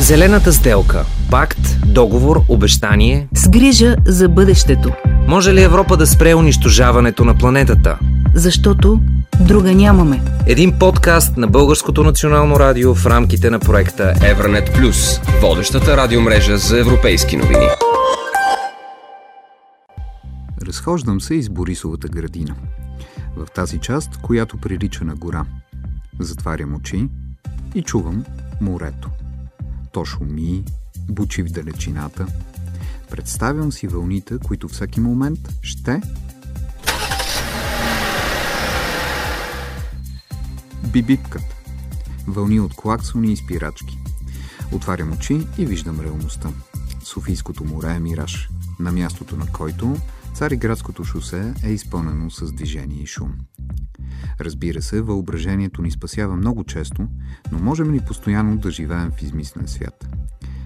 Зелената сделка. Пакт, договор, обещание. С грижа за бъдещето. Може ли Европа да спре унищожаването на планетата? Защото друга нямаме. Един подкаст на Българското национално радио в рамките на проекта Евранет Плюс, водещата радиомрежа за европейски новини. Разхождам се из Борисовата градина. В тази част, която прилича на гора. Затварям очи и чувам морето. То шуми, бучи в далечината. Представям си вълните, които всеки момент ще бибипкат. Вълни от клаксони и спирачки. Отварям очи и виждам реалността. Софийското море е мираж, на мястото на който Цариградското шосе е изпълнено с движение и шум. Разбира се, въображението ни спасява много често, но можем ли постоянно да живеем в измислен свят,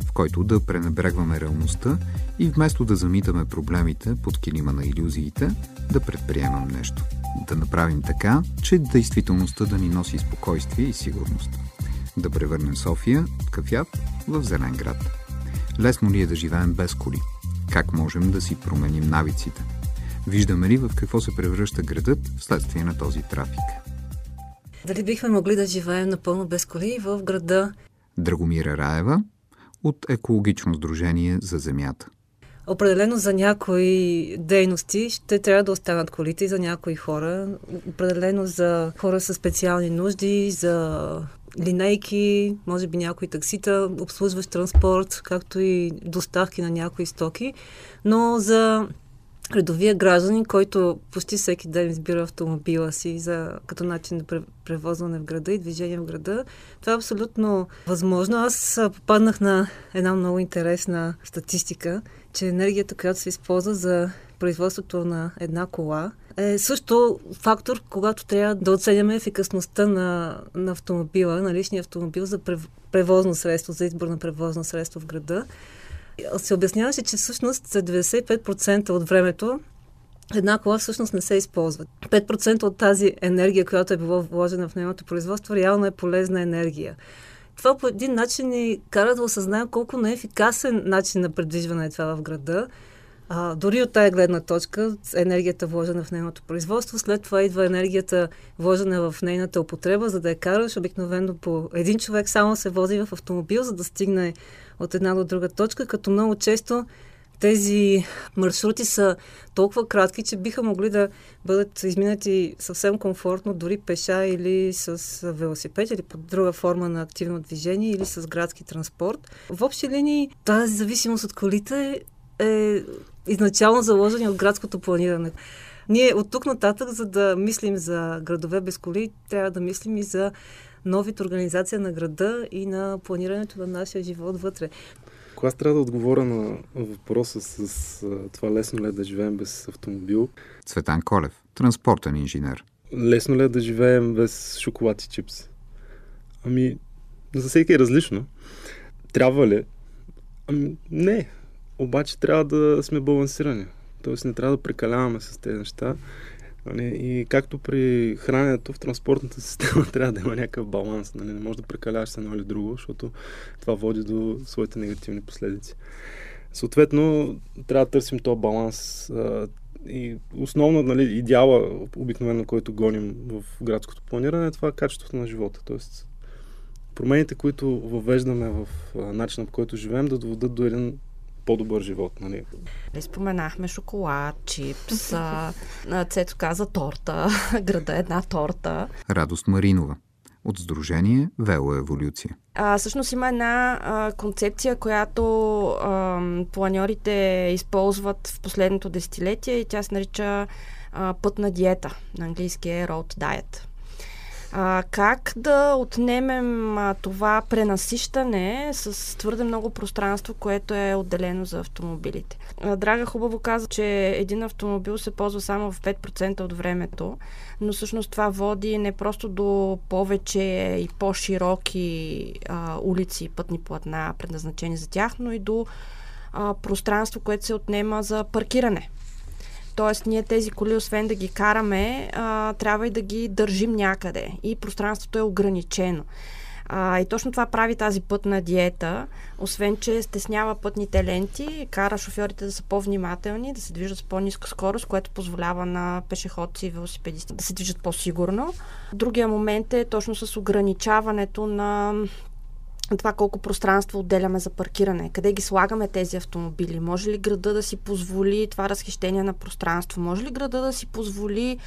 в който да пренебрегваме реалността и вместо да замитаме проблемите под килима на иллюзиите, да предприемам нещо. Да направим така, че действителността да ни носи спокойствие и сигурност. Да превърнем София, кафят, в зелен град. Лесно ли е да живеем без коли? Как можем да си променим навиците? Виждаме ли в какво се превръща градът вследствие на този трафик? Дали бихме могли да живеем напълно без коли в града? Драгомира Раева от Екологично сдружение за земята. Определено за някои дейности ще трябва да останат колите за някои хора. Определено за хора с специални нужди, за линейки, може би някои таксита, обслужващ транспорт, както и доставки на някои стоки. Но за редовия гражданин, който почти всеки ден избира автомобила си за, като начин на превозване в града и движение в града, това е абсолютно възможно. Аз попаднах на една много интересна статистика, че енергията, която се използва за производството на една кола, е също фактор, когато трябва да оценяме ефикасността на, на автомобила, на личния автомобил за превозно средство, за избор на превозно средство в града. Се обясняваше, че всъщност за 95% от времето една кола всъщност не се използва. 5% от тази енергия, която е била вложена в нейното производство, реално е полезна енергия. Това по един начин ни кара да осъзнаем колко неефикасен начин на предвижване е това в града а, дори от тая гледна точка, енергията вложена в нейното производство, след това идва енергията вложена в нейната употреба, за да я караш. Обикновено по един човек само се вози в автомобил, за да стигне от една до друга точка, като много често тези маршрути са толкова кратки, че биха могли да бъдат изминати съвсем комфортно, дори пеша или с велосипед или под друга форма на активно движение или с градски транспорт. В общи линии тази зависимост от колите е изначално заложени от градското планиране. Ние от тук нататък, за да мислим за градове без коли, трябва да мислим и за новите организация на града и на планирането на нашия живот вътре. Ако аз трябва да отговоря на въпроса с, с това лесно ли е да живеем без автомобил? Цветан Колев, транспортен инженер. Лесно ли е да живеем без шоколад и чипс? Ами, за всеки е различно. Трябва ли? Ами, не. Обаче трябва да сме балансирани. Тоест не трябва да прекаляваме с тези неща. Нали? И както при храненето в транспортната система трябва да има някакъв баланс. Нали? Не може да прекаляваш с едно или друго, защото това води до своите негативни последици. Съответно, трябва да търсим този баланс. И основно, нали, идеала, обикновено, който гоним в градското планиране, е това качеството на живота. Тоест, промените, които въвеждаме в начина по който живеем, да доведат до един по-добър живот. Нали? Споменахме шоколад, чипс, Цето каза торта, града е една торта. Радост Маринова от Сдружение Вело Еволюция. А, всъщност има една а, концепция, която а, планьорите използват в последното десетилетие и тя се нарича а, пътна диета. На английски е road diet. А, как да отнемем а, това пренасищане с твърде много пространство, което е отделено за автомобилите? А, Драга хубаво каза, че един автомобил се ползва само в 5% от времето, но всъщност това води не просто до повече и по-широки а, улици и пътни платна, предназначени за тях, но и до а, пространство, което се отнема за паркиране. Тоест, ние тези коли, освен да ги караме, а, трябва и да ги държим някъде. И пространството е ограничено. А, и точно това прави тази пътна диета, освен че стеснява пътните ленти, кара шофьорите да са по-внимателни, да се движат с по-ниска скорост, което позволява на пешеходци и велосипедисти да се движат по-сигурно. Другия момент е точно с ограничаването на това колко пространство отделяме за паркиране, къде ги слагаме тези автомобили, може ли града да си позволи това разхищение на пространство, може ли града да си позволи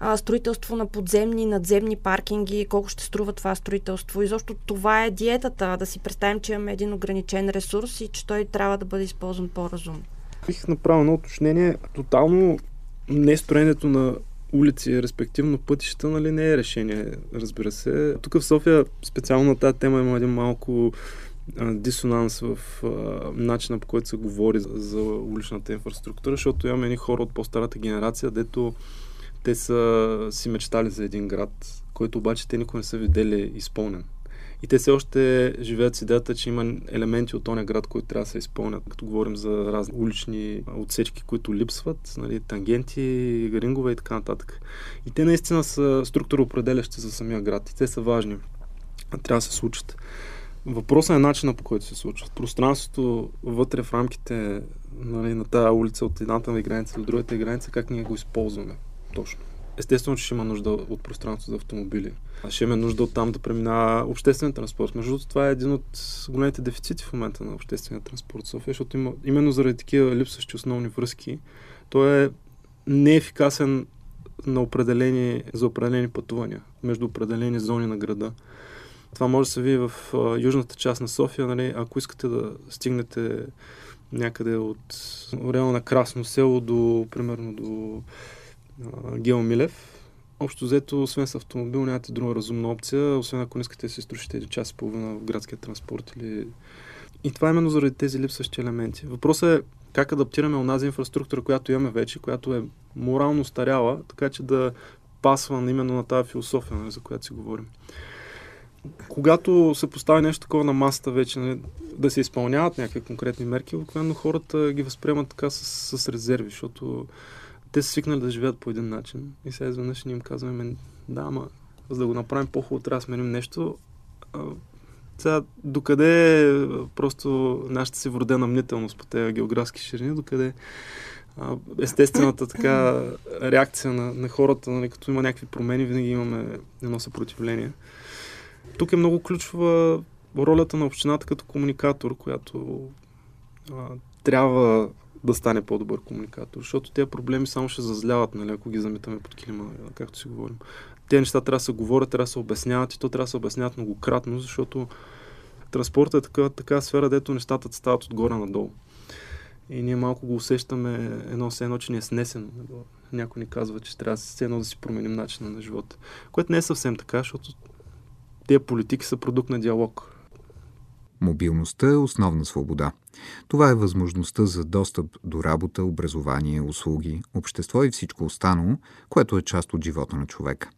а, строителство на подземни, надземни паркинги, колко ще струва това строителство. И защо това е диетата, да си представим, че имаме един ограничен ресурс и че той трябва да бъде използван по-разумно. Бих направил едно уточнение. Тотално не строенето на улици, респективно пътища, нали, не е решение, разбира се. Тук в София специално тази тема има един малко дисонанс в а, начина по който се говори за, за уличната инфраструктура, защото имаме едни хора от по-старата генерация, дето те са си мечтали за един град, който обаче те никога не са видели изпълнен. И те все още живеят с идеята, че има елементи от този град, които трябва да се изпълнят. Като говорим за разни улични отсечки, които липсват, нали, тангенти, рингове и така нататък. И те наистина са структуроопределящи за самия град. И те са важни. Трябва да се случат. Въпросът е начина по който се случват. Пространството вътре в рамките нали, на тази улица от едната граница до другата граница, как ние го използваме точно. Естествено, че ще има нужда от пространство за автомобили. А ще има нужда от там да преминава обществен транспорт. Между другото, това е един от големите дефицити в момента на обществения транспорт в София, защото има, именно заради такива липсващи основни връзки, той е неефикасен на определени, за определени пътувания между определени зони на града. Това може да се види в а, южната част на София, нали, ако искате да стигнете някъде от реално на Красно село до, примерно, до Гео Милев. Общо взето, освен с автомобил, нямате друга разумна опция, освен ако не искате да се струшите един час и половина в градския транспорт или... И това е именно заради тези липсващи елементи. Въпросът е как адаптираме онази инфраструктура, която имаме вече, която е морално старяла, така че да пасва именно на тази философия, нали, за която си говорим. Когато се постави нещо такова на масата вече, нали, да се изпълняват някакви конкретни мерки, обикновено хората ги възприемат така с, с резерви, защото те са свикнали да живеят по един начин. И сега изведнъж ние им казваме, да, ама за да го направим по-хубаво, трябва да сменим нещо. А, сега, докъде е просто нашата си вродена мнителност по тези географски ширини, докъде а, естествената така реакция на, на хората, нали, като има някакви промени, винаги имаме едно съпротивление. Тук е много ключова ролята на общината като комуникатор, която а, трябва да стане по-добър комуникатор, защото тези проблеми само ще зазляват, нали, ако ги заметаме под килима, както си говорим. Те неща трябва да се говорят, трябва да се обясняват и то трябва да се обясняват многократно, защото транспортът е така, така сфера, дето нещата стават отгоре надолу. И ние малко го усещаме едно с едно, че ни е снесено. Някой ни казва, че трябва с едно да си променим начина на живота. Което не е съвсем така, защото тези политики са продукт на диалог. Мобилността е основна свобода. Това е възможността за достъп до работа, образование, услуги, общество и всичко останало, което е част от живота на човека.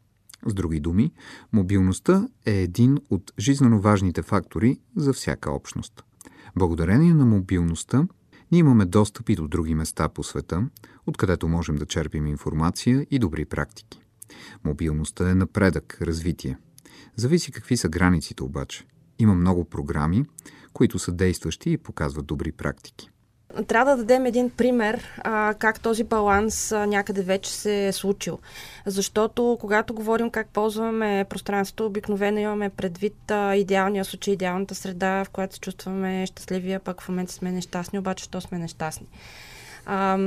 С други думи, мобилността е един от жизненно важните фактори за всяка общност. Благодарение на мобилността, ние имаме достъп и до други места по света, откъдето можем да черпим информация и добри практики. Мобилността е напредък, развитие. Зависи какви са границите обаче – има много програми, които са действащи и показват добри практики. Трябва да дадем един пример а, как този баланс а, някъде вече се е случил. Защото когато говорим как ползваме пространството, обикновено имаме предвид а, идеалния случай, идеалната среда, в която се чувстваме щастливи, а пък в момента сме нещастни, обаче що сме нещастни. А,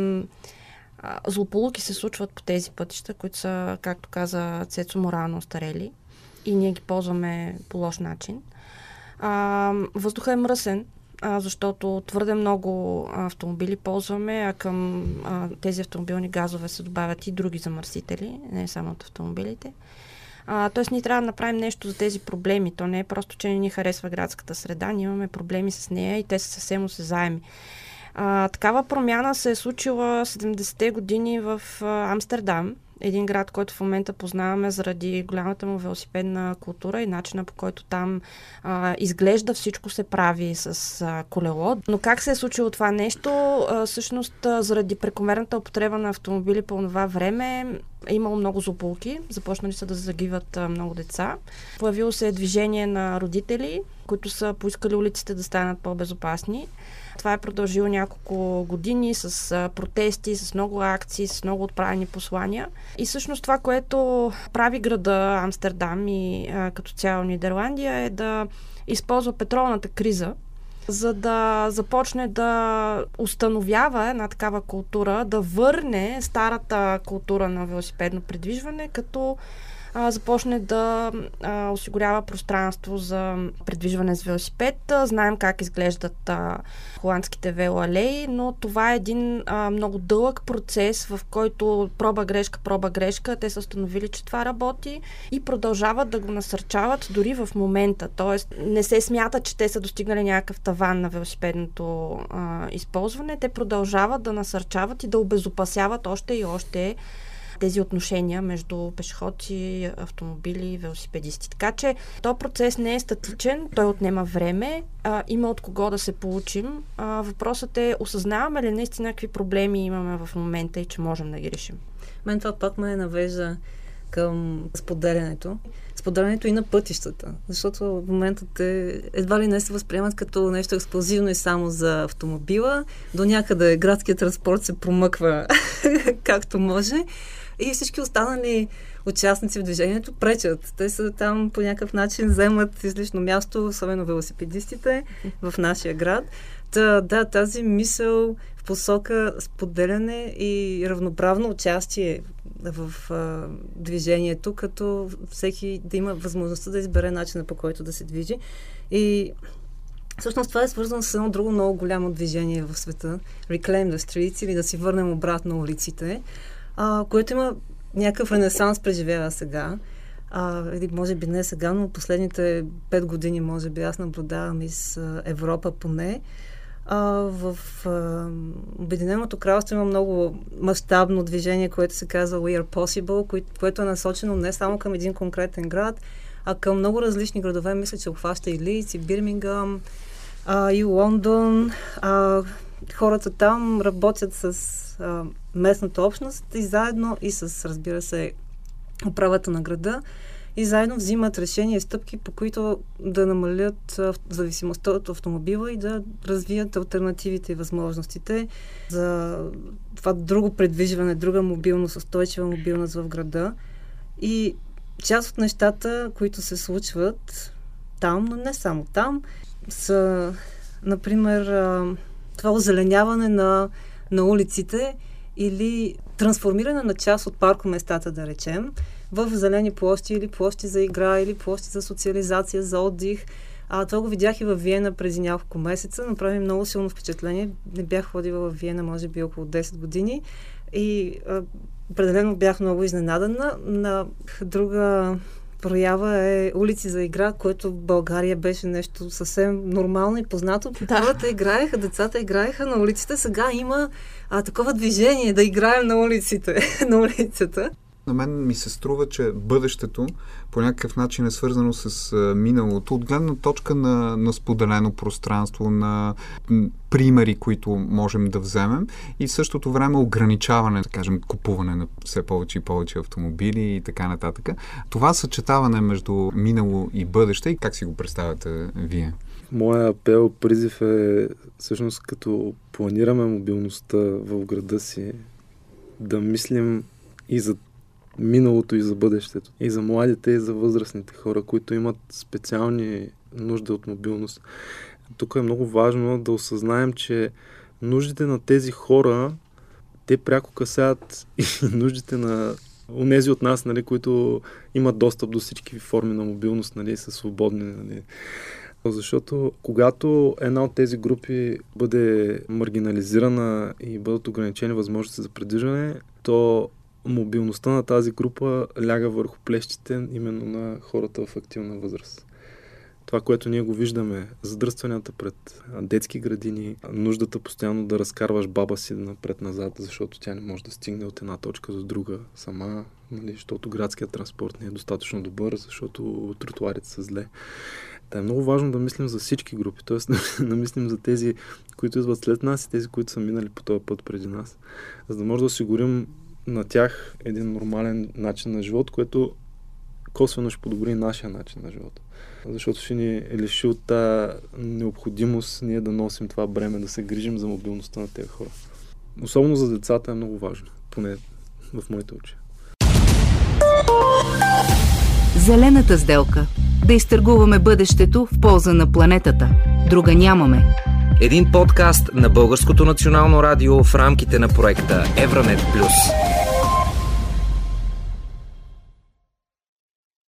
злополуки се случват по тези пътища, които са, както каза Цецо, морално остарели и ние ги ползваме по лош начин. А, въздуха е мръсен, а, защото твърде много автомобили ползваме, а към а, тези автомобилни газове се добавят и други замърсители, не само от автомобилите. А, тоест ние трябва да направим нещо за тези проблеми. То не е просто, че не ни харесва градската среда, ние имаме проблеми с нея и те са съвсем осезаеми. А, такава промяна се е случила 70-те години в а, Амстердам, един град, който в момента познаваме заради голямата му велосипедна култура и начина по който там а, изглежда всичко се прави с а, колело. Но как се е случило това нещо? А, всъщност, а, заради прекомерната употреба на автомобили по това време, е имало много злополуки, започнали са да загиват а, много деца. Появило се движение на родители, които са поискали улиците да станат по-безопасни. Това е продължило няколко години с протести, с много акции, с много отправени послания. И всъщност това, което прави града Амстердам и като цяло Нидерландия е да използва петролната криза, за да започне да установява една такава култура, да върне старата култура на велосипедно придвижване, като започне да а, осигурява пространство за придвижване с велосипед. Знаем как изглеждат а, холандските велоалеи, но това е един а, много дълъг процес, в който проба грешка, проба грешка, те са установили, че това работи и продължават да го насърчават дори в момента. Тоест не се смята, че те са достигнали някакъв таван на велосипедното а, използване. Те продължават да насърчават и да обезопасяват още и още тези отношения между пешеходци, автомобили, велосипедисти. Така че този процес не е статичен, той отнема време, а, има от кого да се получим. А, въпросът е, осъзнаваме ли наистина какви проблеми имаме в момента и че можем да ги решим? Мен това пак ме навежда към споделянето. Споделянето и на пътищата. Защото в момента те едва ли не се възприемат като нещо експлозивно и само за автомобила. До някъде градският транспорт се промъква както може. И всички останали участници в движението пречат. Те са там по някакъв начин вземат излишно място, особено велосипедистите в нашия град. Та, да, тази мисъл в посока споделяне и равноправно участие в а, движението, като всеки да има възможността да избере начина по който да се движи. И Всъщност това е свързано с едно друго много голямо движение в света. Reclaim the Streets или да си върнем обратно улиците а, което има някакъв ренесанс преживява сега. А, или може би не сега, но последните пет години, може би, аз наблюдавам из Европа поне. А, в а, Обединеното кралство има много мащабно движение, което се казва We are Possible, кое, което е насочено не само към един конкретен град, а към много различни градове. Мисля, че обхваща и Лиц, и Бирмингъм, а, и Лондон. А, хората там работят с а, местната общност и заедно и с, разбира се, управата на града и заедно взимат решения и стъпки, по които да намалят зависимостта от автомобила и да развият альтернативите и възможностите за това друго предвижване, друга мобилност, устойчива мобилност в града. И част от нещата, които се случват там, но не само там, са, например, това озеленяване на, на улиците или трансформиране на част от паркоместата, да речем, в зелени площи или площи за игра, или площи за социализация, за отдих. А, това го видях и в Виена преди няколко месеца. Направи много силно впечатление. Не бях ходила в Виена, може би около 10 години. И определено бях много изненадана. На друга проява е улици за игра, което в България беше нещо съвсем нормално и познато. Да. Хората играеха, децата играеха на улиците. Сега има а, такова движение да играем на улиците, на улицата. На мен ми се струва, че бъдещето по някакъв начин е свързано с миналото, от гледна точка на, на споделено пространство, на примери, които можем да вземем и в същото време ограничаване, да кажем, купуване на все повече и повече автомобили и така нататък. Това съчетаване между минало и бъдеще и как си го представяте вие? Моя апел, призив е всъщност като планираме мобилността в града си, да мислим и за миналото и за бъдещето. И за младите, и за възрастните хора, които имат специални нужди от мобилност. Тук е много важно да осъзнаем, че нуждите на тези хора, те пряко касаят и нуждите на онези от нас, нали, които имат достъп до всички форми на мобилност, нали, са свободни. Нали. Защото когато една от тези групи бъде маргинализирана и бъдат ограничени възможности за придвижване, то мобилността на тази група ляга върху плещите именно на хората в активна възраст. Това, което ние го виждаме, задръстванията пред детски градини, нуждата постоянно да разкарваш баба си напред-назад, защото тя не може да стигне от една точка до друга сама, нали, защото градският транспорт не е достатъчно добър, защото тротуарите са зле. Та е много важно да мислим за всички групи, т.е. да мислим за тези, които идват след нас и тези, които са минали по този път преди нас, за да може да осигурим на тях един нормален начин на живот, което косвено ще подобри нашия начин на живота. Защото ще ни лиши от тази необходимост ние да носим това бреме, да се грижим за мобилността на тези хора. Особено за децата е много важно, поне в моите очи. Зелената сделка. Да изтъргуваме бъдещето в полза на планетата. Друга нямаме. Един подкаст на Българското национално радио в рамките на проекта Евранет Плюс.